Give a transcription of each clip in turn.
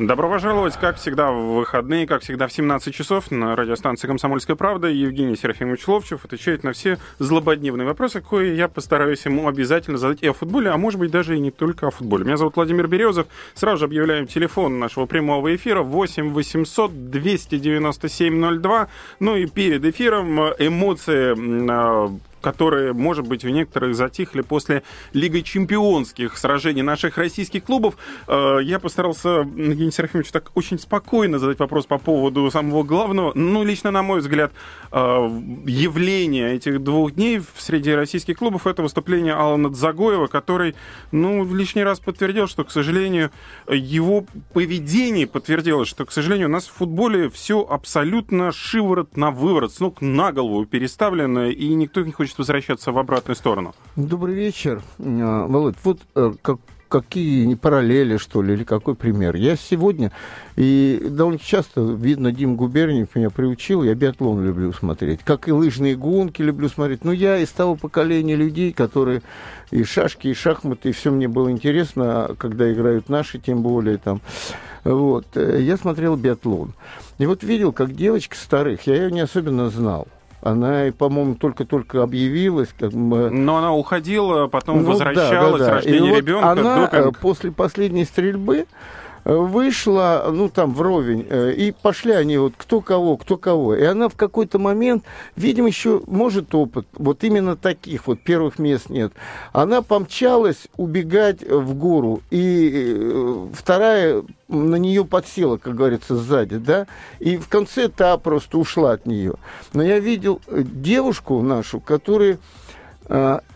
Добро пожаловать, как всегда, в выходные, как всегда, в 17 часов на радиостанции «Комсомольская правда». Евгений Серафимович Ловчев отвечает на все злободневные вопросы, кое я постараюсь ему обязательно задать и о футболе, а может быть даже и не только о футболе. Меня зовут Владимир Березов. Сразу же объявляем телефон нашего прямого эфира 8 800 297 02. Ну и перед эфиром эмоции а, которые, может быть, у некоторых затихли после Лиги чемпионских сражений наших российских клубов. Э, я постарался, Евгений Серафимович, так очень спокойно задать вопрос по поводу самого главного, ну, лично, на мой взгляд, э, явление этих двух дней среди российских клубов это выступление Алана Дзагоева, который, ну, лишний раз подтвердил, что, к сожалению, его поведение подтвердило, что, к сожалению, у нас в футболе все абсолютно шиворот на выворот, с ног на голову переставлено, и никто не хочет хочет возвращаться в обратную сторону. Добрый вечер. А, Володь, вот э, как какие параллели, что ли, или какой пример. Я сегодня, и довольно часто, видно, Дим Губерниев меня приучил, я биатлон люблю смотреть, как и лыжные гонки люблю смотреть. Но я из того поколения людей, которые и шашки, и шахматы, и все мне было интересно, когда играют наши, тем более там. Вот. Э, я смотрел биатлон. И вот видел, как девочка старых, я ее не особенно знал, она, по-моему, только-только объявилась. Как бы... Но она уходила, потом ну, возвращалась, да, да, да. рождение вот ребенка. Она допинг. Э, после последней стрельбы вышла, ну, там, вровень, э, и пошли они вот кто кого, кто кого. И она в какой-то момент, видимо, еще может опыт, вот именно таких вот первых мест нет. Она помчалась убегать в гору, и э, вторая на нее подсела, как говорится, сзади, да, и в конце та просто ушла от нее. Но я видел девушку нашу, которая Э,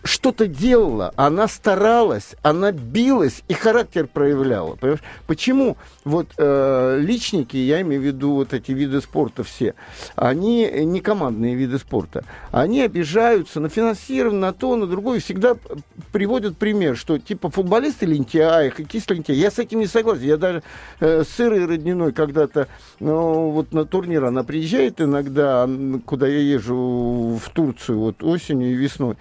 что-то делала, она старалась, она билась и характер проявляла. Понимаешь? Почему вот э, личники, я имею в виду вот эти виды спорта все, они не командные виды спорта, они обижаются на финансирование, на то, на другое, всегда приводят пример, что типа футболисты лентяи, хоккеисты лентяи. Я с этим не согласен. Я даже э, с Ирой Родниной когда-то ну, вот на турнир она приезжает иногда, куда я езжу в Турцию вот осенью и весной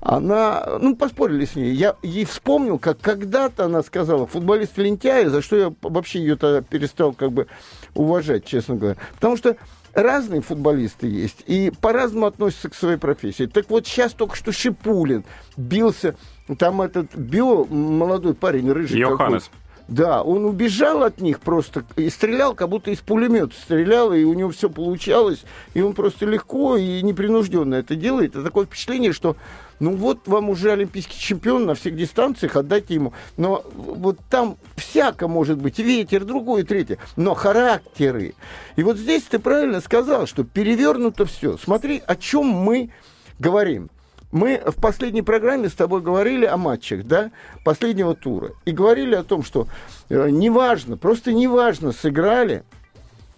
она, ну, поспорили с ней. Я ей вспомнил, как когда-то она сказала, футболист лентяй, за что я вообще ее тогда перестал как бы уважать, честно говоря. Потому что разные футболисты есть и по-разному относятся к своей профессии. Так вот, сейчас только что Шипулин бился, там этот био, молодой парень, рыжий Йоханнес. Какой, да, он убежал от них просто и стрелял, как будто из пулемета стрелял, и у него все получалось, и он просто легко и непринужденно это делает. Это такое впечатление, что ну вот вам уже олимпийский чемпион на всех дистанциях, отдайте ему. Но вот там всяко может быть, ветер, другое, третье, но характеры. И вот здесь ты правильно сказал, что перевернуто все. Смотри, о чем мы говорим. Мы в последней программе с тобой говорили о матчах, да, последнего тура. И говорили о том, что э, неважно, просто неважно, сыграли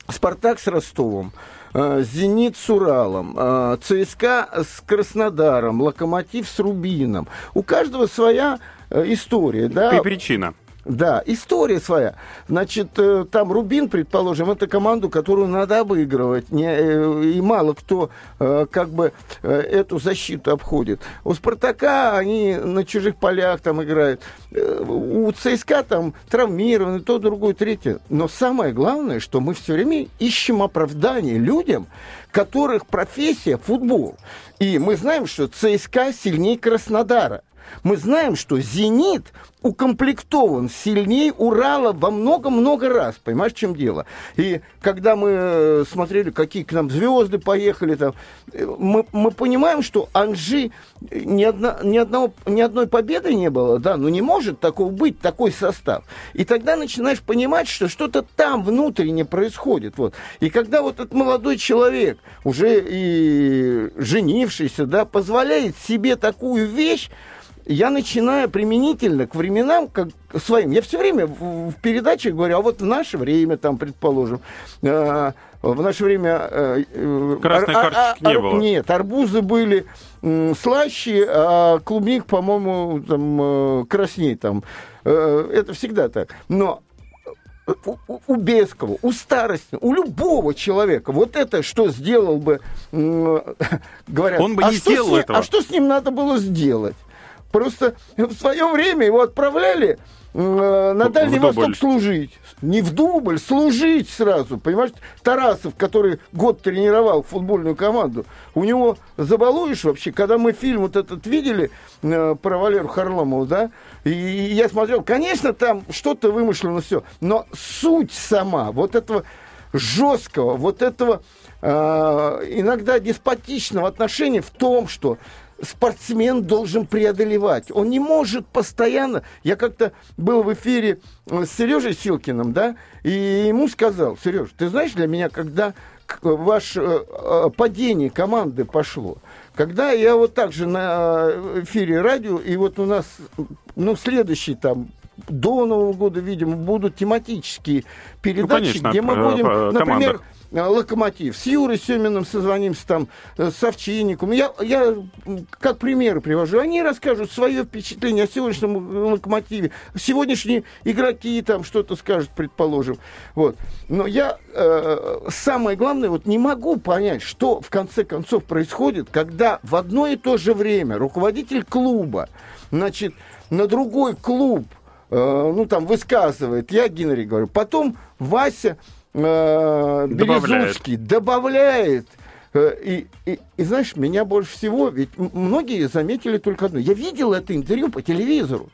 Спартак с Ростовом, э, Зенит с Уралом, э, ЦСКА с Краснодаром, Локомотив с Рубином. У каждого своя э, история, да. И причина. Да, история своя. Значит, э, там Рубин, предположим, это команду, которую надо обыгрывать. Не, э, и мало кто э, как бы эту защиту обходит. У Спартака они на чужих полях там играют. У ЦСКА там травмированы, то, другое, третье. Но самое главное, что мы все время ищем оправдание людям, которых профессия футбол. И мы знаем, что ЦСКА сильнее Краснодара. Мы знаем, что «Зенит» укомплектован сильнее Урала во много-много раз. Понимаешь, в чем дело? И когда мы э, смотрели, какие к нам звезды поехали, там, э, мы, мы понимаем, что Анжи ни, одна, ни, одного, ни одной победы не было, да, но не может такого быть, такой состав. И тогда начинаешь понимать, что что-то там внутренне происходит. Вот. И когда вот этот молодой человек, уже и женившийся, да, позволяет себе такую вещь, я начинаю применительно к временам как своим. Я все время в, в передаче говорю, а вот в наше время, там, предположим, э, в наше время... Э, э Красной ар, карточки ар, не было. Нет, арбузы были э, слаще, а клубник, по-моему, там, э, краснее. Там. Э, это всегда так. Но у, у Бескова, у Старостина, у любого человека, вот это что сделал бы, говорят, он бы не а сделал ним, этого. А что с ним надо было сделать? Просто в свое время его отправляли э, на Дальний в Восток дубль. служить. Не в дубль, служить сразу. Понимаешь, Тарасов, который год тренировал футбольную команду, у него забалуешь вообще, когда мы фильм вот этот видели э, про Валеру Харламову, да, и, и я смотрел, конечно, там что-то вымышлено все, но суть сама вот этого жесткого, вот этого э, иногда деспотичного отношения в том, что спортсмен должен преодолевать. Он не может постоянно... Я как-то был в эфире э, с Сережей Силкиным, да, и ему сказал, Сереж, ты знаешь, для меня, когда ваше э, падение команды пошло, когда я вот так же на эфире радио, и вот у нас, ну, следующий там до Нового года, видимо, будут тематические передачи, ну, конечно, где мы будем, команда. Например, Локомотив. С Юрой Семеном созвонимся там, с Овчинником. Я, я как примеры привожу. Они расскажут свое впечатление о сегодняшнем Локомотиве. Сегодняшние игроки там что-то скажут, предположим. Вот. Но я э, самое главное, вот не могу понять, что в конце концов происходит, когда в одно и то же время руководитель клуба, значит, на другой клуб, э, ну там высказывает, я Генри говорю, потом Вася э, Березуцкий добавляет. Э, и, и, и знаешь, меня больше всего, ведь многие заметили только одно. Я видел это интервью по телевизору.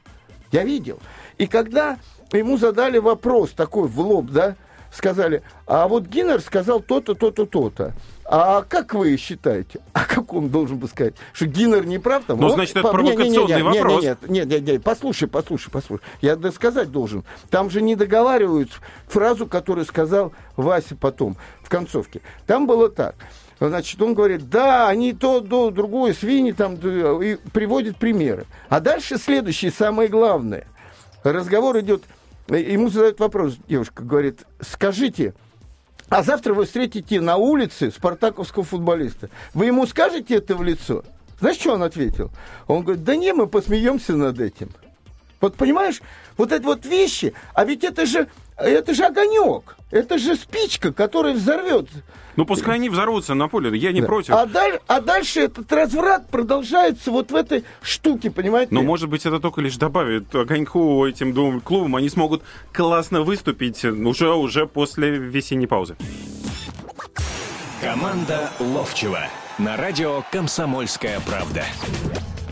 Я видел. И когда ему задали вопрос такой в лоб, да, сказали, а вот Гиннер сказал то-то, то-то, то-то. А как вы считаете? А как он должен бы сказать? Что Гиннер не прав? Там, ну, он, значит, это провокационный не, не, не, вопрос. Нет, нет, нет, нет, послушай, послушай, послушай. Я сказать должен. Там же не договаривают фразу, которую сказал Вася потом, в концовке. Там было так. Значит, он говорит, да, они то, то, другое, свиньи там, и приводит примеры. А дальше следующее, самое главное. Разговор идет, ему задают вопрос, девушка говорит, скажите, а завтра вы встретите на улице спартаковского футболиста. Вы ему скажете это в лицо? Знаешь, что он ответил? Он говорит, да не, мы посмеемся над этим. Вот понимаешь, вот эти вот вещи, а ведь это же, это же огонек, это же спичка, которая взорвет. Ну, пускай они взорвутся на поле, я не Да. против. А, даль- а дальше этот разврат продолжается вот в этой штуке, понимаете? Но, может быть, это только лишь добавит огоньку этим двум клубам. Они смогут классно выступить уже, уже после весенней паузы. Команда Ловчева на радио «Комсомольская правда».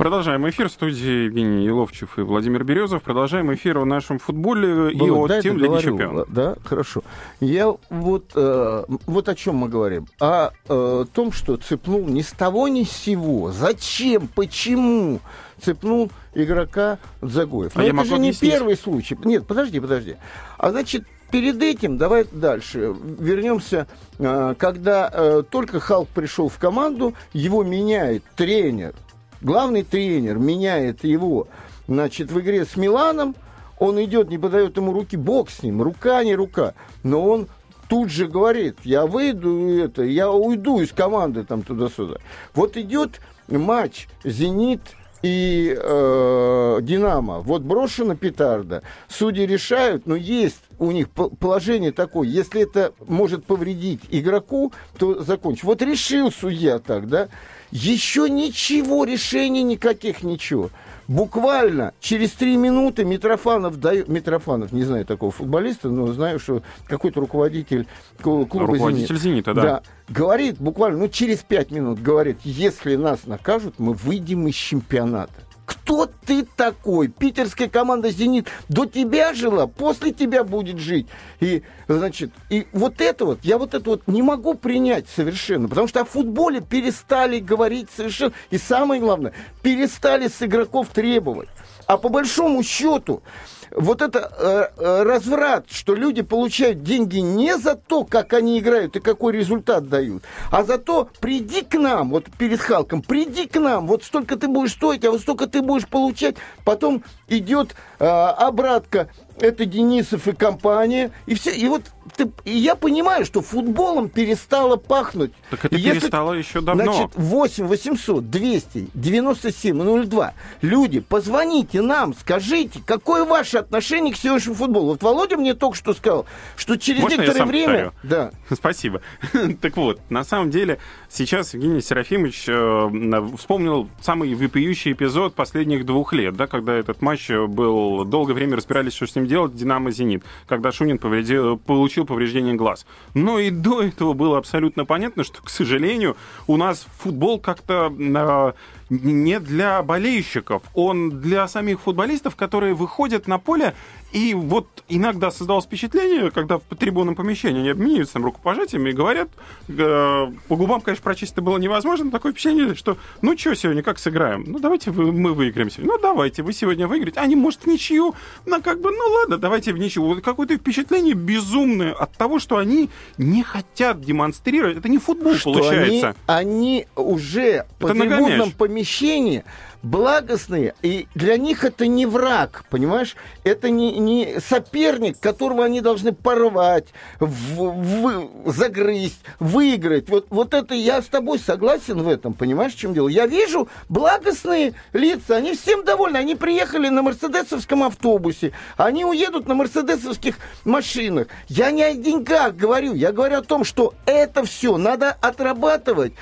Продолжаем эфир в студии Евгений Еловчев и Владимир Березов. Продолжаем эфир о нашем футболе и Володь, о дай тем Лиги договорю. Чемпионов. Да, хорошо. Я вот, э, вот о чем мы говорим. О э, том, что цепнул ни с того ни с сего. Зачем? Почему? Цепнул игрока Загоев. А Но я это же не объяснить. первый случай. Нет, подожди, подожди. А значит, перед этим давай дальше вернемся, э, когда э, только Халк пришел в команду, его меняет тренер, главный тренер меняет его, значит, в игре с Миланом, он идет, не подает ему руки, бог с ним, рука не рука, но он тут же говорит, я выйду, это, я уйду из команды там туда-сюда. Вот идет матч «Зенит» и э, Динамо. Вот брошена петарда. Судьи решают, но есть у них по- положение такое, если это может повредить игроку, то закончить. Вот решил судья так, да? Еще ничего, решений никаких, ничего. Буквально через три минуты Митрофанов дает... Митрофанов, не знаю такого футболиста, но знаю, что какой-то руководитель клу- клуба Руководитель «Зенит». «Зенита», да. Говорит, буквально, ну, через пять минут говорит, если нас накажут, мы выйдем из чемпионата. Кто ты такой? Питерская команда «Зенит» до тебя жила, после тебя будет жить. И, значит, и вот это вот, я вот это вот не могу принять совершенно, потому что о футболе перестали говорить совершенно. И самое главное, перестали с игроков требовать. А по большому счету, вот это э, э, разврат, что люди получают деньги не за то, как они играют и какой результат дают, а за то, приди к нам, вот перед Халком, приди к нам, вот столько ты будешь стоить, а вот столько ты будешь получать, потом идет э, обратка, это Денисов и компания, и все, и вот ты, и я понимаю, что футболом перестало пахнуть. Так это Если, перестало еще давно. Значит, 8 800 200 97 02. Люди, позвоните нам, скажите, какое ваше отношение к сегодняшнему футболу. Вот Володя мне только что сказал, что через Можно некоторое время... Да. Спасибо. так вот, на самом деле, сейчас Евгений Серафимович э, вспомнил самый выпиющий эпизод последних двух лет, да, когда этот матч был долгое время разбирались, что с ним делать, Динамо-Зенит, когда Шунин повредил, получил повреждение глаз. Но и до этого было абсолютно понятно, что, к сожалению, у нас футбол как-то э, не для болельщиков, он для самих футболистов, которые выходят на поле и вот иногда создалось впечатление, когда в трибунном помещении они обмениваются там рукопожатиями и говорят, э, по губам, конечно, прочесть это было невозможно, но такое впечатление, что ну что сегодня, как сыграем? Ну давайте вы, мы выиграем сегодня. Ну давайте, вы сегодня выиграете. Они, может, ничью? Ну как бы, ну ладно, давайте в ничью. Вот какое-то впечатление безумное от того, что они не хотят демонстрировать. Это не футбол что получается. Они, они уже по это трибунном помещении помещении благостные, и для них это не враг, понимаешь? Это не, не соперник, которого они должны порвать, в, в, загрызть, выиграть. Вот, вот это я с тобой согласен в этом, понимаешь, в чем дело? Я вижу благостные лица, они всем довольны, они приехали на мерседесовском автобусе, они уедут на мерседесовских машинах. Я не о деньгах говорю, я говорю о том, что это все надо отрабатывать,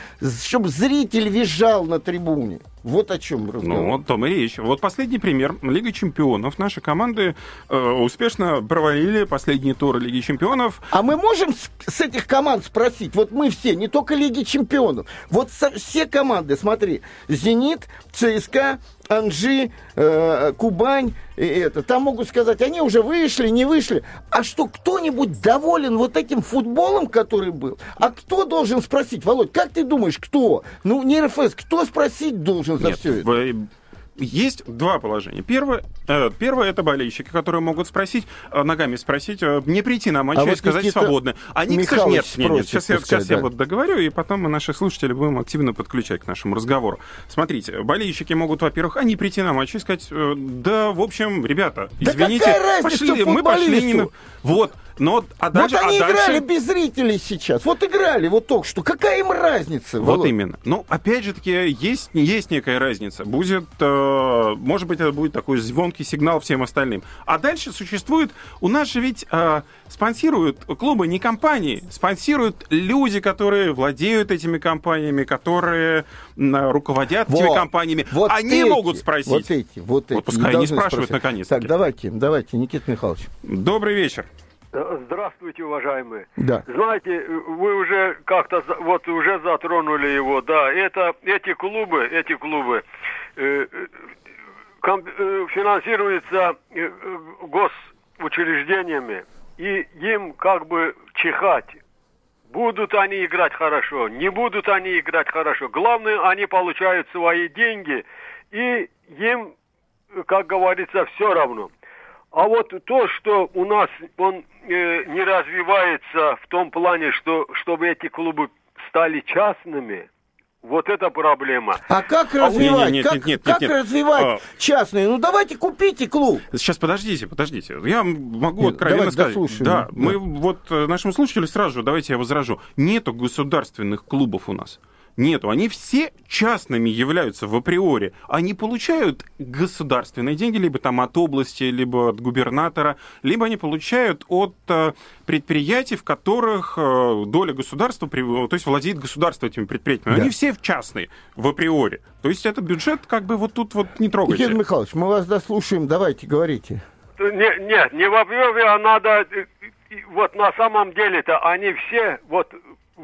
чтобы зритель визжал на трибуне. Вот о чем разговор. Ну, вот том и речь. Вот последний пример. Лига чемпионов. Наши команды э, успешно провалили последние туры Лиги чемпионов. А мы можем с, с этих команд спросить, вот мы все, не только Лиги чемпионов, вот со, все команды, смотри, «Зенит», «ЦСКА», Анжи, э, Кубань, и это. Там могут сказать, они уже вышли, не вышли. А что, кто-нибудь доволен вот этим футболом, который был? А кто должен спросить, Володь, как ты думаешь, кто? Ну, не РФС, кто спросить должен за Нет, все это? Есть два положения. Первое, э, первое это болельщики, которые могут спросить, э, ногами спросить, э, не прийти на матч а и вот сказать Никита свободно. Они, Михайлович к сожалению, нет, нет, сейчас, я, сейчас да. я вот договорю, и потом мы наших слушателей будем активно подключать к нашему разговору. Смотрите, болельщики могут, во-первых, они прийти на матч и сказать, да, в общем, ребята, извините, да пошли, мы пошли не на... Вот, но, а дальше, вот они а дальше... играли без зрителей сейчас. Вот играли, вот только что. Какая им разница? Вот Володь? именно. Ну, опять же таки, есть, есть некая разница. Будет, э, может быть, это будет такой звонкий сигнал всем остальным. А дальше существует, у нас же ведь э, спонсируют клубы не компании, спонсируют люди, которые владеют этими компаниями, которые э, руководят вот, этими компаниями. Вот они эти, могут спросить. Вот эти, вот эти. Вот пускай они спрашивают наконец. Так, давайте, давайте, Никита Михайлович. Добрый вечер. Здравствуйте, уважаемые. Да. Знаете, вы уже как-то вот уже затронули его, да. Это эти клубы, эти клубы э, ком, э, финансируются э, госучреждениями, и им как бы чихать. Будут они играть хорошо, не будут они играть хорошо. Главное, они получают свои деньги, и им, как говорится, все равно. А вот то, что у нас он э, не развивается в том плане, что чтобы эти клубы стали частными, вот это проблема. А как а развивать? Нет, нет, как, нет, как нет, развивать а... частные? Ну давайте купите клуб. Сейчас подождите, подождите. Я могу нет, откровенно сказать. Да, да, мы вот э, нашему слушателю сразу же, давайте я возражу. Нету государственных клубов у нас. Нету. Они все частными являются в априори. Они получают государственные деньги либо там от области, либо от губернатора, либо они получают от э, предприятий, в которых э, доля государства, то есть владеет государство этими предприятиями. Да. Они все в частные в априори. То есть этот бюджет как бы вот тут вот не трогайте. Никита Михайлович, мы вас дослушаем. Давайте, говорите. Не, нет, не в априори, а надо... Э, вот на самом деле-то они все, вот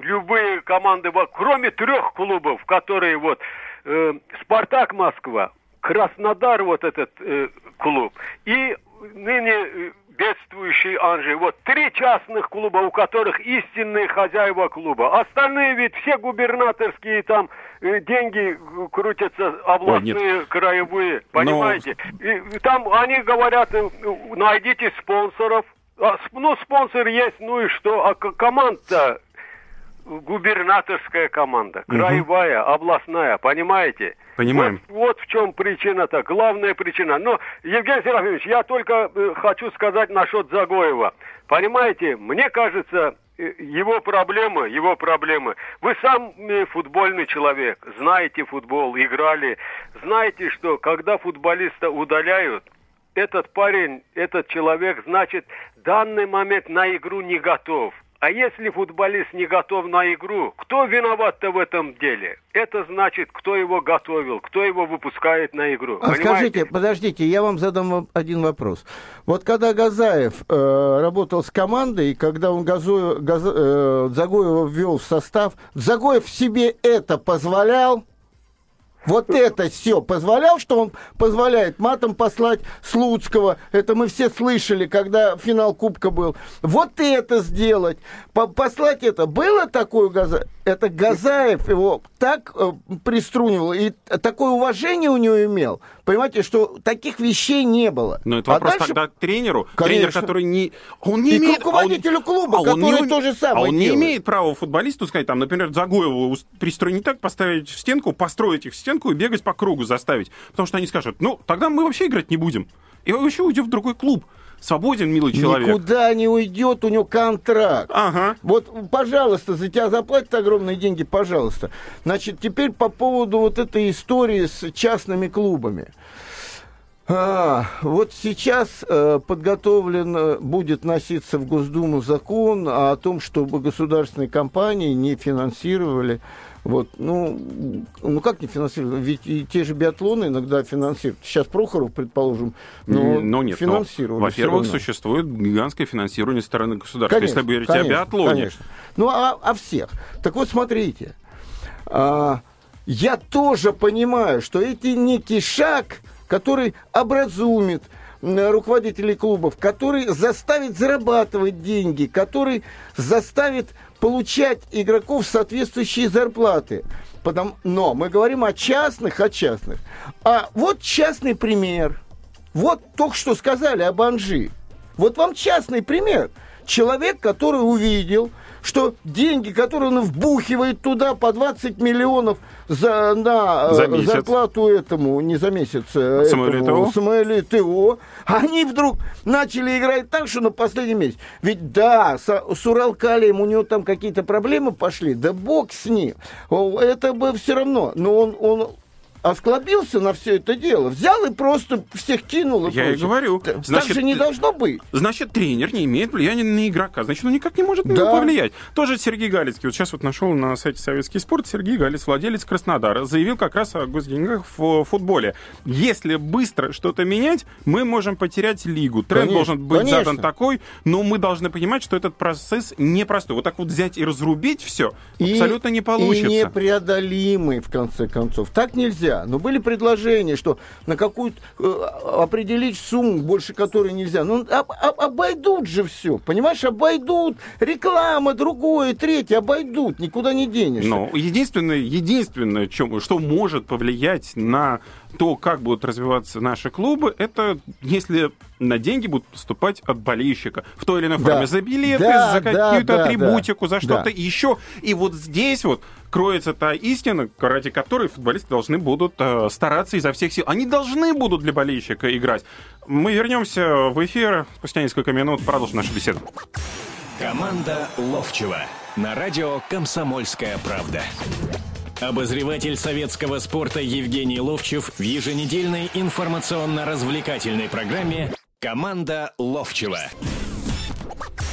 любые команды, кроме трех клубов, которые вот э, Спартак Москва, Краснодар вот этот э, клуб и ныне э, бедствующий Анжи. Вот три частных клуба, у которых истинные хозяева клуба. Остальные ведь все губернаторские там э, деньги крутятся областные, Ой, краевые, понимаете? Но... И, там они говорят, э, найдите спонсоров. А, ну, спонсор есть, ну и что? А команда губернаторская команда, краевая, угу. областная, понимаете? Понимаем. Вот, вот в чем причина-то, главная причина. Но, Евгений Серафимович, я только э, хочу сказать насчет Загоева. Понимаете, мне кажется, э, его проблемы, его проблемы. Вы сам э, футбольный человек, знаете футбол, играли, знаете, что когда футболиста удаляют, этот парень, этот человек, значит, данный момент на игру не готов. А если футболист не готов на игру, кто виноват-то в этом деле? Это значит, кто его готовил, кто его выпускает на игру. А скажите, подождите, я вам задам один вопрос. Вот когда Газаев э, работал с командой, когда он Газу, Газ, э, Загоева ввел в состав, Загоев себе это позволял? Вот это все позволял, что он позволяет матом послать Слуцкого. Это мы все слышали, когда финал Кубка был. Вот это сделать, по послать это. Было такое Газаев? Это Газаев его так э, приструнивал, и такое уважение у него имел. Понимаете, что таких вещей не было. Но это вопрос а дальше... тогда к тренеру. Конечно. Тренер, который не... Он не и имеет... к руководителю клуба, а он, который не... то же самое А он делает. не имеет права футболисту сказать, там, например, Загоеву пристроить не так, поставить в стенку, построить их в стенку и бегать по кругу заставить. Потому что они скажут, ну, тогда мы вообще играть не будем. И вообще уйдем в другой клуб свободен, милый человек. Никуда не уйдет, у него контракт. Ага. Вот, пожалуйста, за тебя заплатят огромные деньги, пожалуйста. Значит, теперь по поводу вот этой истории с частными клубами. А, вот сейчас э, подготовлен э, будет носиться в Госдуму закон о том, чтобы государственные компании не финансировали вот, ну, ну как не финансируют? Ведь и те же биатлоны иногда финансируют. Сейчас Прохоров, предположим, но, но нет, финансируют. Во-первых, существует гигантское финансирование стороны государства, конечно, если вы говорите конечно, о биатлоне. Конечно. Ну, а о а всех. Так вот, смотрите. А, я тоже понимаю, что это некий шаг, который образумит руководителей клубов, который заставит зарабатывать деньги, который заставит получать игроков соответствующие зарплаты. Потому, но мы говорим о частных, о частных. А вот частный пример. Вот только что сказали об Анжи. Вот вам частный пример. Человек, который увидел, что деньги, которые он вбухивает туда по 20 миллионов за, на за месяц. зарплату этому, не за месяц, э. Самуэлю ТО, они вдруг начали играть так, что на последний месяц. Ведь да, с, с Уралкалием у него там какие-то проблемы пошли, да бог с ним. Это бы все равно. Но он, он осклобился на все это дело, взял и просто всех кинул. И Я прочее. и говорю. Так значит, же не должно быть. Значит, тренер не имеет влияния на игрока. Значит, он никак не может на Да. него повлиять. Тоже Сергей Галицкий. Вот сейчас вот нашел на сайте Советский спорт. Сергей Галец, владелец Краснодара, заявил как раз о госденьгах в футболе. Если быстро что-то менять, мы можем потерять лигу. Тренд Конечно, должен быть конечно. задан такой, но мы должны понимать, что этот процесс непростой. Вот так вот взять и разрубить все И- абсолютно не получится. И непреодолимый, в конце концов. Так нельзя. Но были предложения, что на какую-то э, определить сумму, больше которой нельзя. Ну, об- об- обойдут же все. Понимаешь, обойдут. Реклама, другое, третье, обойдут. Никуда не денешься. Но единственное, единственное, чем, что может повлиять на то, как будут развиваться наши клубы, это если на деньги будут поступать от болельщика в той или иной Да. форме. За билеты, Да, за какую-то да, атрибутику, за да. что-то Да. еще. И вот здесь вот кроется та истина, ради которой футболисты должны будут э, стараться изо всех сил. Они должны будут для болельщика играть. Мы вернемся в эфир спустя несколько минут, продолжим нашу беседу. Команда Ловчева на радио «Комсомольская правда». Обозреватель советского спорта Евгений Ловчев в еженедельной информационно-развлекательной программе «Команда Ловчева».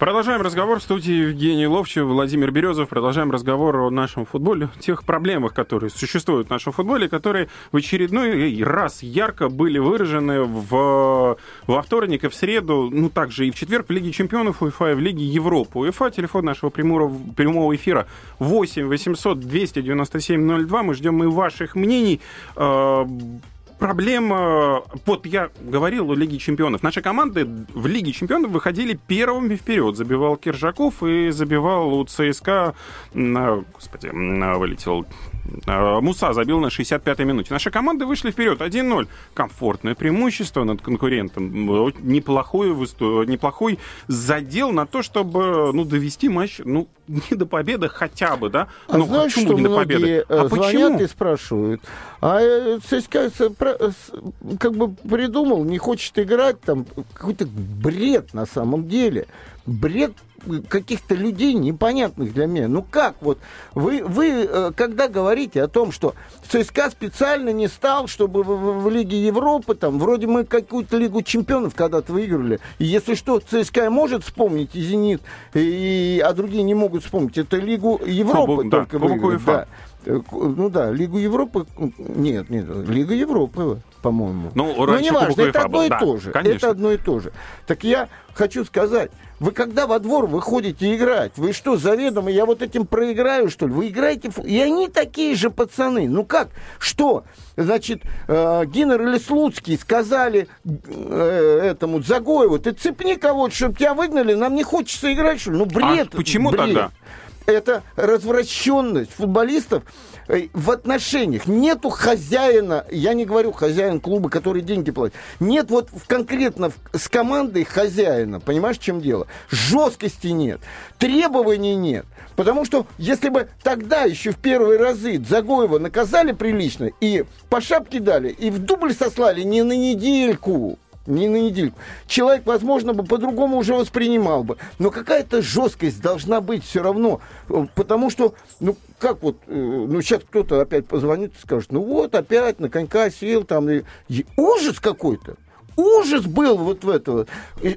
Продолжаем разговор в студии Евгений Ловчев, Владимир Березов. Продолжаем разговор о нашем футболе, тех проблемах, которые существуют в нашем футболе, которые в очередной раз ярко были выражены в, во вторник и в среду, ну также и в четверг в Лиге чемпионов УЕФА и в Лиге Европы. УЕФА, телефон нашего прямого, прямого эфира 8 800 297 02. Мы ждем и ваших мнений. Э, проблема, вот я говорил о Лиге Чемпионов. Наши команды в Лиге Чемпионов выходили первыми вперед. Забивал Киржаков и забивал у ЦСКА, господи, вылетел Э, Муса забил на 65-й минуте. Наши команды вышли вперед 1-0. Комфортное преимущество над конкурентом. Неплохой, неплохой задел на то, чтобы ну, довести матч ну, не до победы хотя бы, да? А ну, знаешь, что не до победы? А звонят почему? и спрашивают. А э, ЦСКА как бы придумал, не хочет играть, там какой-то бред на самом деле. Бред каких-то людей непонятных для меня. Ну как вот? Вы, вы э, когда говорите о том, что ЦСКА специально не стал, чтобы в, в Лиге Европы, там, вроде мы какую-то Лигу чемпионов когда-то выиграли, и если что, ЦСКА может вспомнить, и Зенит, и, а другие не могут вспомнить, это Лигу Европы Кубок, только да, выиграли. Да. Э, ну да, Лигу Европы, нет, нет, Лига Европы, по-моему. Ну, Но не важно, это одно и да, то же. Конечно. Это одно и то же. Так я хочу сказать, вы когда во двор выходите играть, вы что, заведомо, я вот этим проиграю, что ли? Вы играете... И они такие же пацаны. Ну как? Что? Значит, э, Гиннер или Слуцкий сказали э, этому Загоеву, ты цепни кого-то, чтобы тебя выгнали, нам не хочется играть, что ли? Ну, бред. А почему бред. тогда? Это развращенность футболистов Э, в отношениях нету хозяина, я не говорю хозяин клуба, который деньги платит, нет вот конкретно с командой хозяина, понимаешь, в чем дело? Жесткости нет, требований нет. Потому что если бы тогда еще в первые разы Загоева наказали прилично и по шапке дали, и в дубль сослали не на недельку, не на недельку. Человек, возможно, бы по-другому уже воспринимал бы. Но какая-то жесткость должна быть все равно. Потому что, ну, как вот, э, ну, сейчас кто-то опять позвонит и скажет, ну, вот, опять на конька сел, там, и ужас какой-то. Ужас был вот в этого.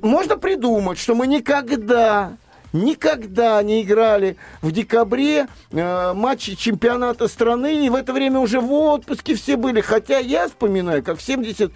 Можно придумать, что мы никогда никогда не играли в декабре э, матчи чемпионата страны, и в это время уже в отпуске все были. Хотя я вспоминаю, как в 70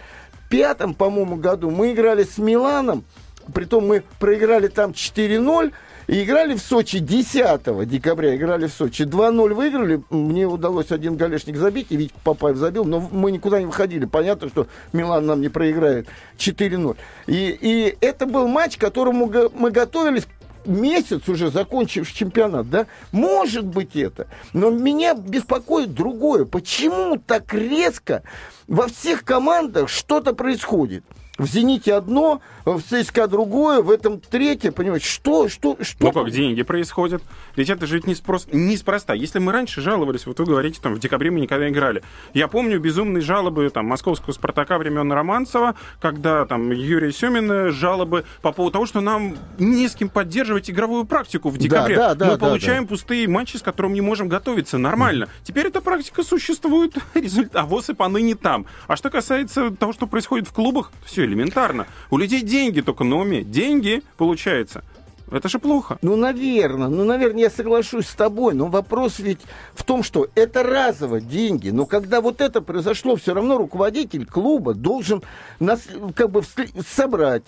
пятом, по-моему, году мы играли с Миланом, притом мы проиграли там 4-0, и играли в Сочи 10 декабря, играли в Сочи. 2-0 выиграли, мне удалось один галешник забить, и Витя Папаев забил, но мы никуда не выходили. Понятно, что Милан нам не проиграет 4-0. И, и это был матч, к которому мы готовились месяц уже закончив чемпионат, да, может быть это. Но меня беспокоит другое. Почему так резко во всех командах что-то происходит? В «Зените» одно, в ЦСКА другое, в этом третье, понимаете, что, что, что? Ну как деньги происходят? Ведь это же ведь неспроста, неспроста. Если мы раньше жаловались, вот вы говорите, там, в декабре мы никогда не играли. Я помню безумные жалобы, там, московского «Спартака» времен Романцева, когда, там, Юрий Семин жалобы по поводу того, что нам не с кем поддерживать игровую практику в декабре. Да, да, да, мы да, получаем да. пустые матчи, с которыми не можем готовиться нормально. Теперь эта практика существует, результат, а ВОЗ и поныне там. А что касается того, что происходит в клубах, все элементарно. У людей деньги только на. Деньги, получается. Это же плохо. Ну, наверное, ну, наверное, я соглашусь с тобой, но вопрос ведь в том, что это разово деньги, но когда вот это произошло, все равно руководитель клуба должен нас как бы собрать.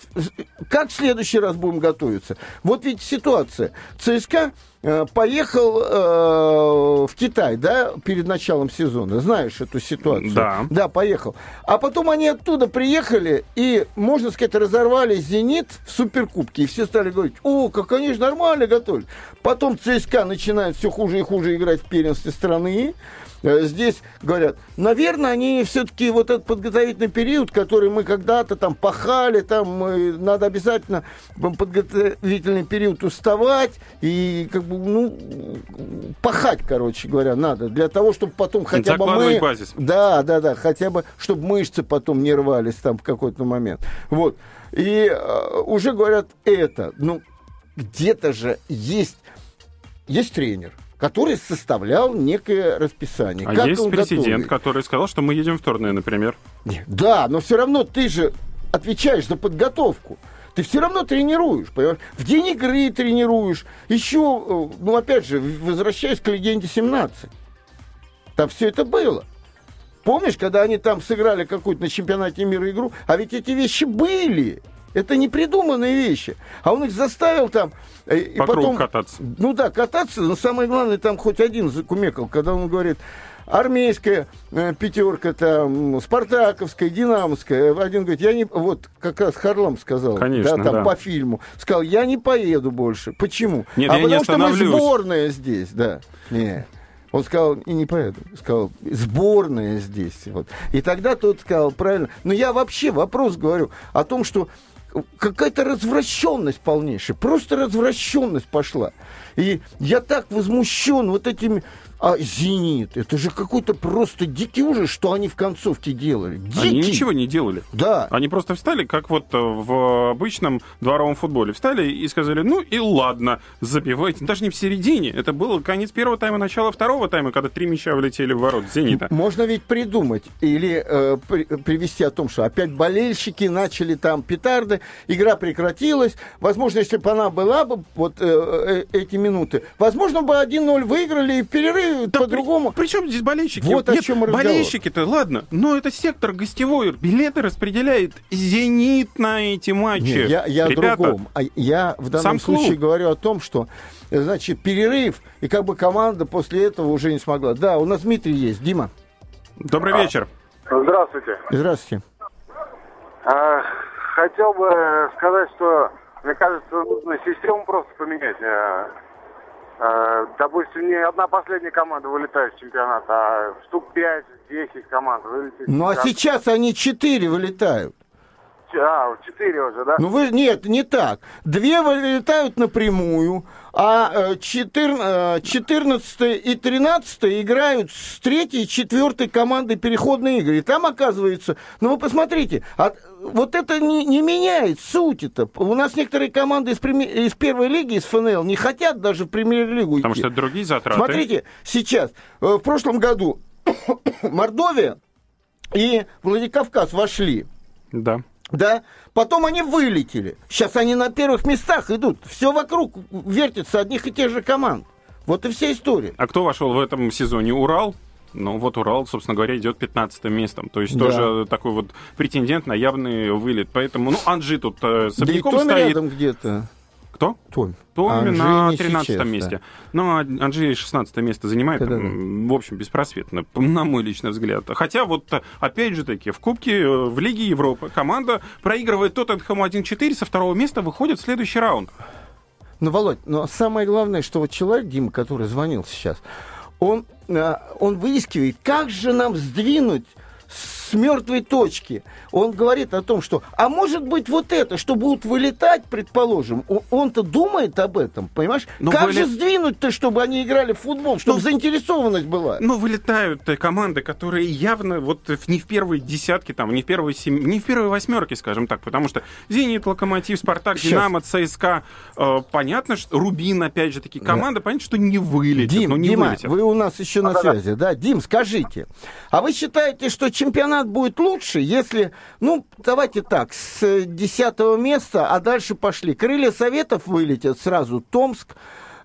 Как в следующий раз будем готовиться? Вот ведь ситуация. ЦСКА поехал э, в Китай, да, перед началом сезона. Знаешь эту ситуацию? Да. Да, поехал. А потом они оттуда приехали и, можно сказать, разорвали «Зенит» в Суперкубке. И все стали говорить, о, как они же нормально готовят. Потом ЦСКА начинает все хуже и хуже играть в первенстве страны. Э, здесь говорят, наверное, они все-таки вот этот подготовительный период, который мы когда-то там пахали, там мы, надо обязательно подготовительный период уставать и как бы, ну, пахать, короче говоря, надо для того, чтобы потом хотя бы мы... базис. Да, да, да, хотя бы, чтобы мышцы потом не рвались там в какой-то момент. Вот. И э, уже говорят это, ну, где-то же есть, есть тренер, который составлял некое расписание. А как есть президент, готовит? который сказал, что мы едем в турне, например. Да, но все равно ты же отвечаешь за подготовку. Ты все равно тренируешь, понимаешь? В день игры тренируешь. Еще, э, ну, опять же, возвращаясь к легенде 17. Там все это было. Помнишь, когда они там сыграли какую-то на чемпионате мира игру? А ведь эти вещи были. Это не придуманные вещи. А он их заставил там... э, И По потом, кататься. Ну да, кататься, но самое главное, там хоть один закумекал, когда он говорит, армейская э, пятерка, там, спартаковская, динамовская. Один говорит, я не... Вот как раз Харлам сказал. Конечно, да, там да. по фильму. Сказал, я не поеду больше. Почему? Нет, а я не потому что мы сборная здесь, да. Не. Он сказал, и не поеду. Сказал, сборная здесь. Вот. И тогда тот сказал, правильно. Но я вообще вопрос говорю о том, что какая-то развращенность полнейшая. Просто развращенность пошла. И я так возмущен вот этими... А «Зенит» — это же какой-то просто дикий ужас, что они в концовке делали. Дикий. Они ничего не делали. Да. Они просто встали, как вот э, в обычном дворовом футболе. Встали и сказали, ну и ладно, забивайте. Даже не в середине. Это было конец первого тайма, начало второго тайма, когда три мяча влетели в ворот «Зенита». Можно ведь придумать или э, при- привести о том, что опять болельщики начали там петарды, игра прекратилась. Возможно, если бы она была бы вот э, э, эти минуты, возможно бы 1-0 выиграли и в перерыве по-другому. При, чем здесь болельщики? Вот о Нет, чем разговор. болельщики-то, ладно, но это сектор гостевой. Билеты распределяет «Зенит» на эти матчи. Нет, я, я о Ребята, другом. А я в данном сам клуб. случае говорю о том, что э, значит перерыв и как бы команда после этого уже не смогла. Да, у нас Дмитрий есть. Дима, Добрый вечер. Здравствуйте. здравствуйте. А, хотел бы сказать, что мне кажется, нужно систему просто поменять. А, допустим, не одна последняя команда вылетает с чемпионата, а штук 5-10 команд вылетит. Ну а сейчас они четыре вылетают. А, 4 уже, да? Ну вы нет, не так. Две вылетают напрямую, а э, четыр- э, 14 и 13 играют с третьей и четвертой командой переходные игры. И там оказывается, ну вы посмотрите, а, вот это не, не меняет суть-то. У нас некоторые команды из, преми- из первой лиги, из ФНЛ, не хотят даже в премьер-лигу Потому идти. что это другие затраты. Смотрите, сейчас, э, в прошлом году Мордовия и Владикавказ вошли. Да. Да, потом они вылетели. Сейчас они на первых местах идут. Все вокруг вертится одних и тех же команд. Вот и вся история. А кто вошел в этом сезоне? Урал? Ну вот Урал, собственно говоря, идет 15 местом. То есть Да. тоже такой вот претендент на явный вылет. Поэтому, ну, Анжи тут э, Да и особняком Том стоит. рядом где-то. Кто? Том. Томи Анжи на не 13 сейчас, месте. да. Ну, а Анжи 16 место занимает, м, в общем, беспросветно, на мой личный взгляд. Хотя вот, опять же таки, в Кубке, э, в Лиге Европы команда проигрывает Тоттенхэму 1-4, со второго места выходит в следующий раунд. Ну, Володь, но самое главное, что вот человек, Дима, который звонил сейчас, он, а, он выискивает, как же нам сдвинуть с мертвой точки. Он говорит о том, что, а может быть вот это, что будут вылетать, предположим, он-то думает об этом, понимаешь? Но как вылет- же сдвинуть-то, чтобы они играли в футбол, чтобы Ну, заинтересованность была? Ну, вылетают э, команды, которые явно вот не в первой десятке, там, не в первой, сем... не в первой восьмерке, скажем так, потому что Зенит, Локомотив, Спартак, Щас. Динамо, ЦСКА, э, понятно, что Рубин, опять же, такие команды, понятно, что не вылетят, Дим, ну не Дима, вылетят. вы у нас еще на связи, да? Дим, скажите, а вы считаете, что чемпионат будет лучше, если, ну, давайте так, с 10 места, а дальше пошли. Крылья Советов вылетят сразу. Томск,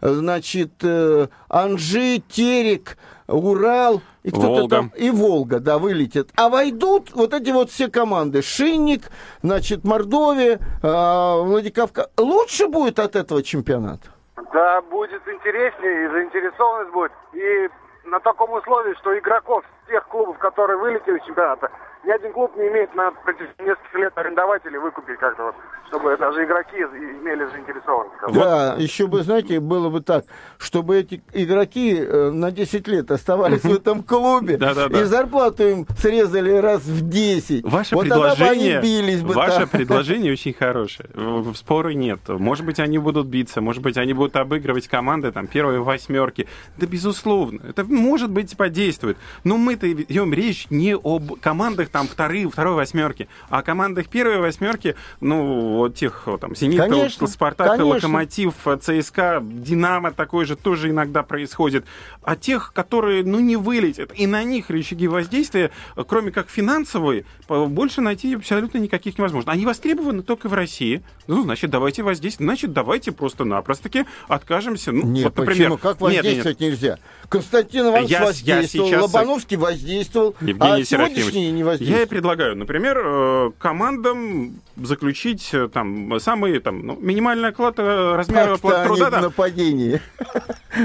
э, значит, э, Анжи, Терек, Урал и кто-то Волга. там и Волга, да, вылетят. А войдут вот эти вот все команды: Шинник, значит, Мордовия, э, Владикавказ. Лучше будет от этого чемпионата? Да, будет интереснее, и заинтересованность будет. И на таком условии, что игроков тех клубов, которые вылетели из чемпионата, ни один клуб не имеет на протяжении нескольких лет арендовать или выкупить как-то вот, чтобы даже игроки имели заинтересованность. Да, еще бы, знаете, было бы так, чтобы эти игроки э, на 10 лет оставались в этом клубе, и зарплату им срезали раз в 10. Ваше вот тогда бы предложение, они бились бы. ваше там. предложение очень хорошее. В- Споры нет. Может быть, они будут биться, может быть, они будут обыгрывать команды там первой восьмерки. Да, безусловно, это может быть подействует. Но мы это ведем речь не об командах там вторые, второй восьмерки, а о командах первой восьмерки, ну, вот тех, вот, там, Зенит, Конечно, Спартак, конечно. Локомотив, ЦСКА, Динамо такое же тоже иногда происходит. А тех, которые, ну, не вылетят, и на них рычаги воздействия, кроме как финансовые, больше найти абсолютно никаких невозможно. Они востребованы только в России. Ну, значит, давайте воздействовать. Значит, давайте просто-напросто-таки откажемся. Ну, Нет, вот, например, почему? Как Нет, нет, нет. воздействовать нельзя? Константин Иванович Я- я воздействовал, сейчас- Лобановский воздействовал, Евгений а сегодняшние не я и предлагаю, например, э, командам заключить э, там самый там ну, минимальный оклад э, размера Так-то оплаты труда, да, нападении.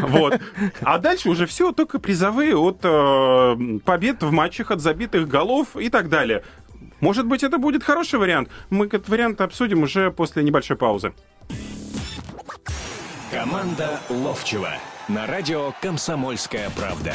вот. А дальше уже все только призовые от э, побед в матчах, от забитых голов и так далее. Может быть, это будет хороший вариант. Мы этот вариант обсудим уже после небольшой паузы. Команда Ловчева на радио «Комсомольская правда».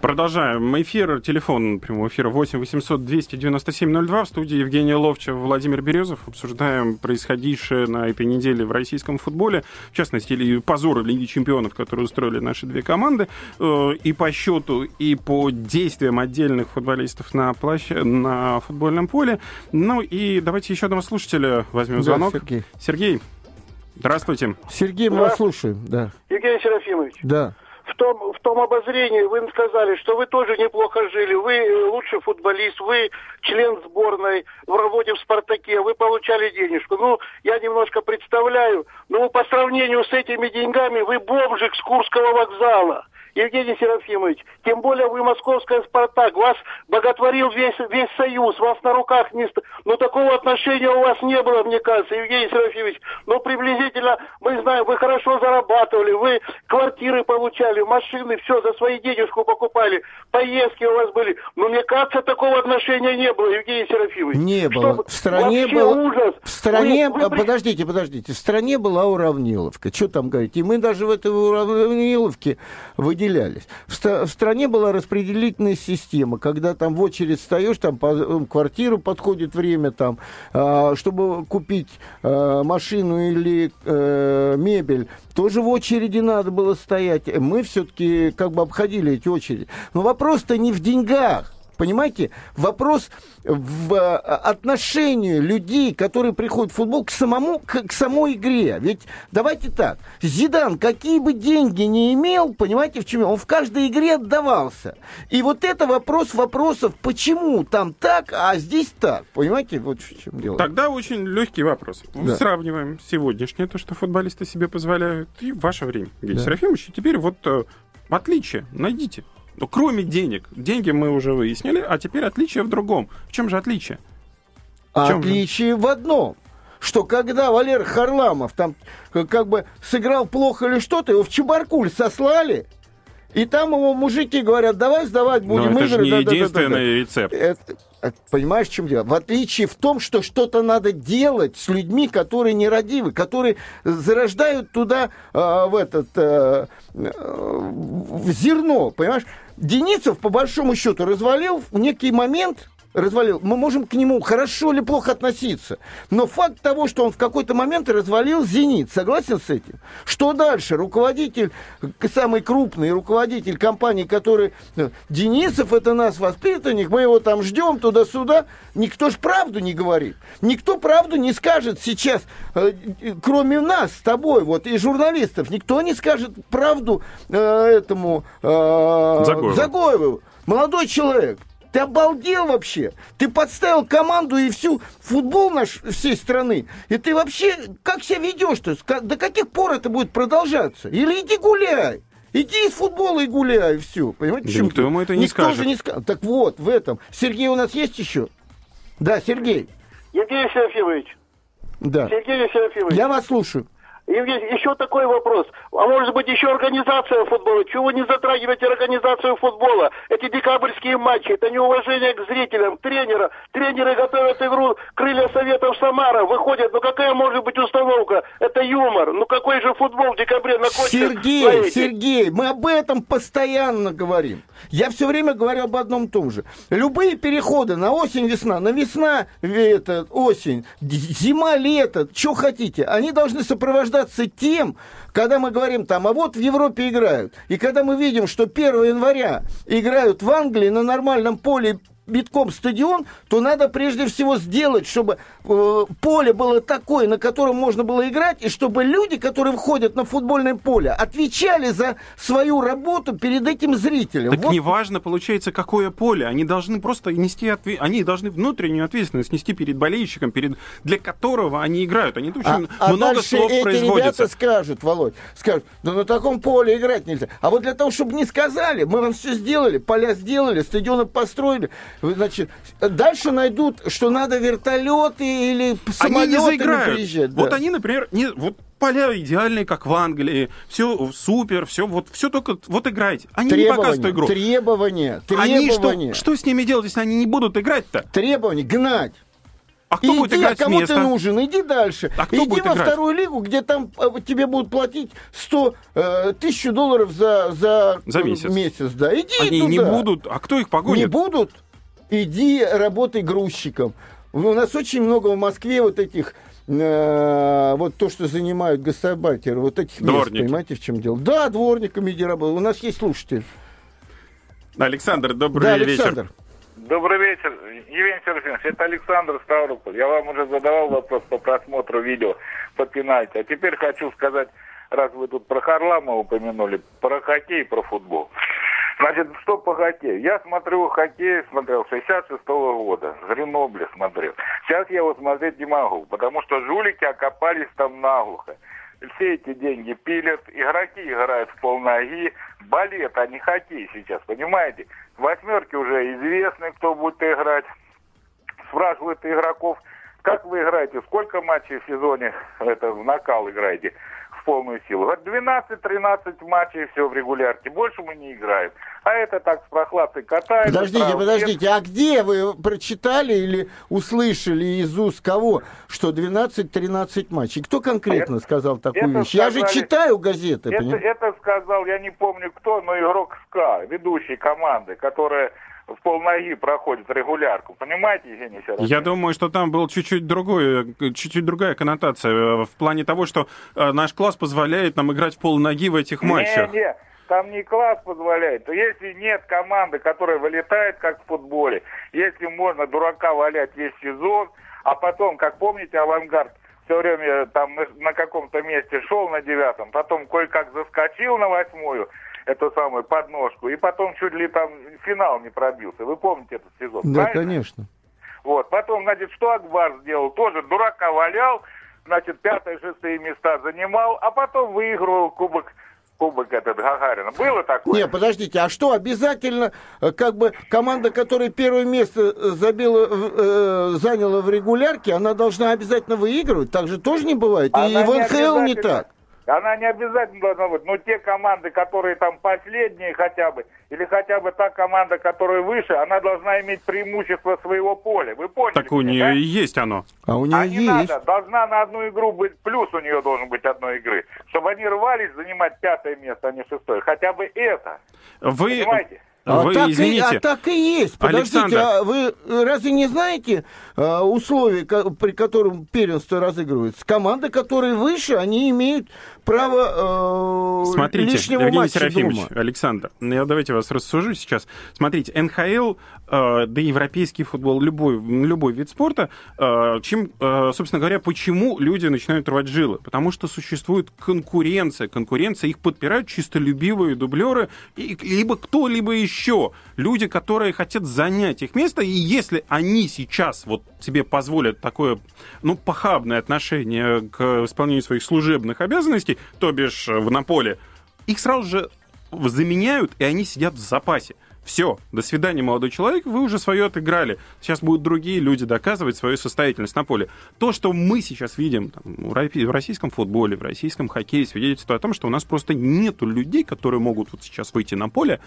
Продолжаем эфир. Телефон прямого эфира 8 800 297 02. В студии Евгений Ловчев, Владимир Березов. Обсуждаем происходившее на этой неделе в российском футболе. В частности, ли- позоры Лиги чемпионов, которые устроили наши две команды. Э, И по счету, и по действиям отдельных футболистов на, площа- на футбольном поле. Ну и давайте еще одного слушателя возьмем Да, звонок. Сергей. Сергей, здравствуйте. Сергей, мы вас слушаем. Да, Евгений Серафимович, да. В том, в том обозрении вы сказали, что вы тоже неплохо жили, вы э, лучший футболист, вы член сборной, в работе в «Спартаке», вы получали денежку. Ну, я немножко представляю, но по сравнению с этими деньгами вы бомжик с Курского вокзала. Евгений Серафимович, тем более вы московская «Спартак», вас боготворил весь, весь Союз, вас на руках не... Но такого отношения у вас не было, мне кажется, Евгений Серафимович. Ну, приблизительно, мы знаем, вы хорошо зарабатывали, вы квартиры получали, машины, все, за свои денежку покупали, поездки у вас были. Но мне кажется, такого отношения не было, Евгений Серафимович. Не было. В стране вообще было... ужас. В стране... Вы- вы Подождите, подождите. В стране была уравниловка. Что там говорить? И мы даже в этой уравниловке выделялись. В, ста- в стране была распределительная система, когда там в очередь встаешь, там по э, квартиру подходит время, там, а, чтобы купить а, машину или э, мебель, тоже в очереди надо было стоять. Мы все-таки как бы обходили эти очереди. Но вопрос-то не в деньгах. Понимаете, вопрос в э, отношении людей, которые приходят в футбол, к, самому, к, к самой игре. Ведь давайте так, Зидан какие бы деньги не имел, понимаете, в чем он в каждой игре отдавался. И вот это вопрос вопросов, почему там так, а здесь так. Понимаете, вот в чем дело. Тогда очень легкий вопрос. Да. Сравниваем сегодняшнее, то, что футболисты себе позволяют, и ваше время, Евгений Да. Серафимович. И теперь вот э, отличие найдите. Ну, кроме денег. Деньги мы уже выяснили, а теперь отличие в другом. В чем же отличие? Чем же? отличие в одном, что когда Валер Харламов там э, как бы сыграл плохо или что-то, его в Чебаркуль сослали, и там его мужики говорят, давай сдавать будем Но это игры. не да-да-да-да-да». единственный рецепт. Это- это- понимаешь, в чем дело? В отличие в том, что что-то надо делать с людьми, которые нерадивы, которые зарождают туда а, в этот э, э, в зерно, понимаешь? Деницев, по большому счету, развалил в некий момент, развалил, мы можем к нему хорошо или плохо относиться. Но факт того, что он в какой-то момент развалил «Зенит», согласен с этим? Что дальше? Руководитель, самый крупный руководитель компании, который... э, Денисов, это нас воспитанник, мы его там ждем туда-сюда. Никто ж правду не говорит. Никто правду не скажет сейчас, э, э, кроме нас с тобой, вот, и журналистов. Никто не скажет правду э, этому... э, Загоеву. Загоеву. Молодой человек, ты обалдел вообще? Ты подставил команду и всю футбол наш всей страны. И ты вообще как себя ведешь-то? Ска- До каких пор это будет продолжаться? Или иди гуляй. Иди из футбола и гуляй, и все. Понимаете, Да чем никто дело? ему это не Никто скажет. же не скажет. Так вот, в этом. Сергей у нас есть еще? Да, Сергей. Евгений Серафимович, Да. Евгений Серафимович, Я вас слушаю. Евгений, еще такой вопрос. А может быть еще организация футбола? Чего вы не затрагиваете организацию футбола? Эти декабрьские матчи, это неуважение к зрителям, тренера. Тренеры готовят игру крылья Советов Самара, выходят. Ну какая может быть установка? Это юмор. Ну какой же футбол в декабре на Сергей, ловите? Сергей, мы об этом постоянно говорим. Я все время говорю об одном и том же. Любые переходы на осень-весна, на весна, это, осень, зима-лето, что хотите, они должны сопровождаться тем, когда мы говорим там, а вот в Европе играют, и когда мы видим, что 1 января играют в Англии на нормальном поле битком стадион, то надо прежде всего сделать, чтобы э, поле было такое, на котором можно было играть, и чтобы люди, которые входят на футбольное поле, отвечали за свою работу перед этим зрителем. Так Вот неважно, получается, какое поле. Они должны просто нести отве- они должны внутреннюю ответственность нести перед болельщиком, перед для которого они играют. Они тут А, очень а много дальше слов эти производятся. ребята скажут, Володь, скажут, да на таком поле играть нельзя. А вот для того, чтобы не сказали, мы вам все сделали, поля сделали, стадионы построили. Значит, дальше найдут, что надо вертолеты или Они не заиграют. приезжать. Вот да. они, например, не, вот поля идеальные, как в Англии, все супер, все вот все только вот играйте. Они не показывают требования, игру. требования, Они требования, что, что с ними делать, если они не будут играть-то? требования, гнать. А кто будет Иди, а играть с кому места? ты нужен, иди дальше. А кто иди будет во играть? вторую лигу, где там э, тебе будут платить 100 э, тысяч долларов за, за, За э, месяц. Да, иди Они туда. не будут. А кто их Не погонит? будут? Иди работай грузчиком. У нас очень много в Москве вот этих э, вот то, что занимают гастарбайтеры, вот этих мест, Дворники. понимаете, в чем дело? Да, дворниками иди работай. У нас есть слушатель. Александр, добрый да, вечер. Александр. Добрый вечер, Евгений Сергеевич. Это Александр Ставрополь. Я вам уже задавал вопрос по просмотру видео по пенальти. А теперь хочу сказать, раз вы тут про Харламова упомянули, про хоккей, про футбол. Значит, что по хоккею? Я смотрю хоккей, смотрел 66 года, Гренобле смотрел. Сейчас я его смотреть не могу, потому что жулики окопались там наглухо. Все эти деньги пилят, игроки играют в полноги, балет, а не хоккей сейчас, понимаете? Восьмерки уже известны, кто будет играть. Спрашивают игроков, как вы играете, сколько матчей в сезоне это, в накал играете полную силу? Говорят, 12-13 матчей все в регулярке, больше мы не играем. А это так с прохладцей катается. Подождите, подождите, а где вы прочитали или услышали из уст кого, что 12-13 матчей? Кто конкретно Это- сказал такую это вещь? Я же сказали- читаю газеты, Это, это сказал, я не помню кто, но игрок СКА, ведущий команды, которая в полноги проходит регулярку. Понимаете, Евгений Сергеевич? Я думаю, что там был чуть-чуть другой, чуть-чуть другая коннотация э, в плане того, что э, наш класс позволяет нам играть в полноги в этих матчах. Не, не, там не класс позволяет. То если нет команды, которая вылетает, как в футболе, если можно дурака валять весь сезон, а потом, как помните, авангард все время там на каком-то месте шел на девятом, потом кое-как заскочил на восьмую, эту самую подножку, и потом чуть ли там финал не пробился. Вы помните этот сезон? Да, правильно? конечно. Вот. Потом, значит, что Акбар сделал? Тоже дурака валял, значит, пятые, шестые места занимал, а потом выигрывал кубок, кубок этот Гагарина. Было такое? Не, подождите, а что обязательно, э, как бы команда, которая первое место забила, в- э, заняла в регулярке, она должна обязательно выигрывать? Так же тоже не бывает. И Она в не НХЛ не обязательно. так. Она не обязательно должна быть. Но те команды, которые там последние хотя бы, или хотя бы та команда, которая выше, она должна иметь преимущество своего поля. Вы поняли? Так у да? нее и есть оно. А у нее А не есть. надо, должна на одну игру быть, плюс у нее должен быть одной игры, чтобы они рвались занимать пятое место, а не шестое. Хотя бы это, Вы, понимаете? А вы так, и, извините, а так и есть. Подождите, Александр. а вы разве не знаете э, условия, ко- при котором первенство разыгрывается? Команды, которые выше, они имеют право э, Смотрите, лишнего Евгений матча Серафимович, дома. Александр, ну, я давайте вас рассужу сейчас. Смотрите, НХЛ, э, да европейский футбол, любой, любой вид спорта, э, чем, э, собственно говоря, почему люди начинают рвать жилы? Потому что существует конкуренция. Конкуренция, их подпирают чистолюбивые дублеры, и, либо кто-либо еще. Люди, которые хотят занять их место, и если они сейчас вот себе позволят такое, ну, похабное отношение к исполнению своих служебных обязанностей, то бишь э, в наполе, их сразу же заменяют, и они сидят в запасе. Все, до свидания, молодой человек, вы уже свое отыграли. Сейчас будут другие люди доказывать свою состоятельность на поле. То, что мы сейчас видим там, в российском футболе, в российском хоккее, свидетельствует о том, что у нас просто нету людей, которые могут вот сейчас выйти на поле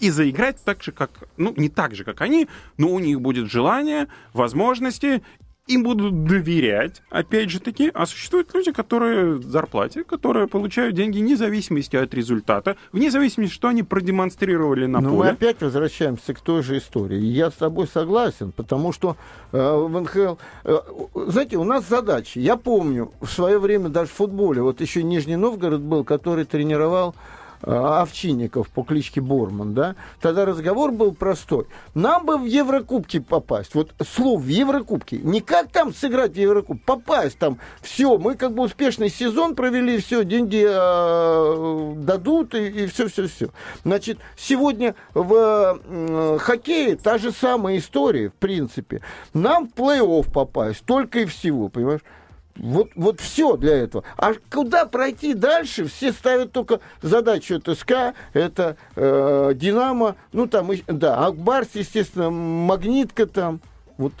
и заиграть так же, как, ну, не так же, как они, но у них будет желание, возможности, им будут доверять, опять же таки, а существуют люди, которые зарплате, которые получают деньги вне зависимости от результата, вне зависимости, что они продемонстрировали на Но поле. мы опять возвращаемся к той же истории. Я с тобой согласен, потому что э, в НХЛ... Э, знаете, у нас задачи. Я помню, в свое время даже в футболе, вот еще Нижний Новгород был, который тренировал Овчинников по кличке Борман, да, тогда разговор был простой. Нам бы в Еврокубки попасть. Вот слов в Еврокубки. Не как там сыграть в Еврокуб, попасть там. Все, мы как бы успешный сезон провели, все, деньги э, дадут и, и все, все, все. Значит, сегодня в э, хоккее та же самая история, в принципе. Нам в плей-офф попасть, только и всего, понимаешь? Вот, вот все для этого. А куда пройти дальше? Все ставят только задачу это СКА, это э, Динамо, ну там, да, Акбарс, естественно, Магнитка там. Вот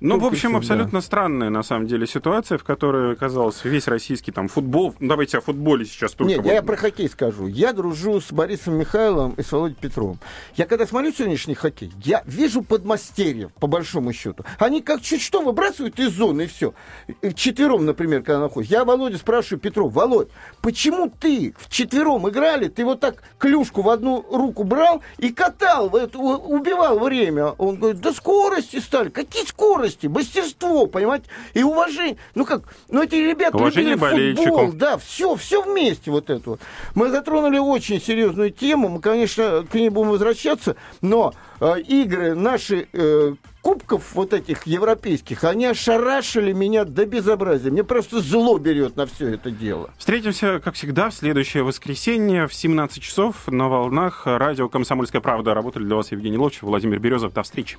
ну, в общем, абсолютно странная, на самом деле, ситуация, в которой оказался весь российский там футбол. Ну, давайте о футболе сейчас только. Нет, вот... я про хоккей скажу. Я дружу с Борисом Михайловым и с Володей Петровым. Я когда смотрю сегодняшний хоккей, я вижу подмастерьев, по большому счету. Они как чуть что выбрасывают из зоны, и все. Четвером, например, когда находятся. Я Володя спрашиваю Петров, Володь, почему ты в четвером играли, ты вот так клюшку в одну руку брал и катал, убивал время? Он говорит, да скорости стали. Какие скорости? Скорости, мастерство, понимаете, и уважение. Ну как, ну эти ребята уважение любили футбол, да, все, все вместе вот это вот. Мы затронули очень серьезную тему, мы, конечно, к ней будем возвращаться, но э, игры наши э, кубков вот этих европейских, они ошарашили меня до безобразия. Мне просто зло берет на все это дело. Встретимся, как всегда, в следующее воскресенье в 17 часов на волнах радио «Комсомольская правда». Работали для вас Евгений Ловчев, Владимир Березов. До встречи.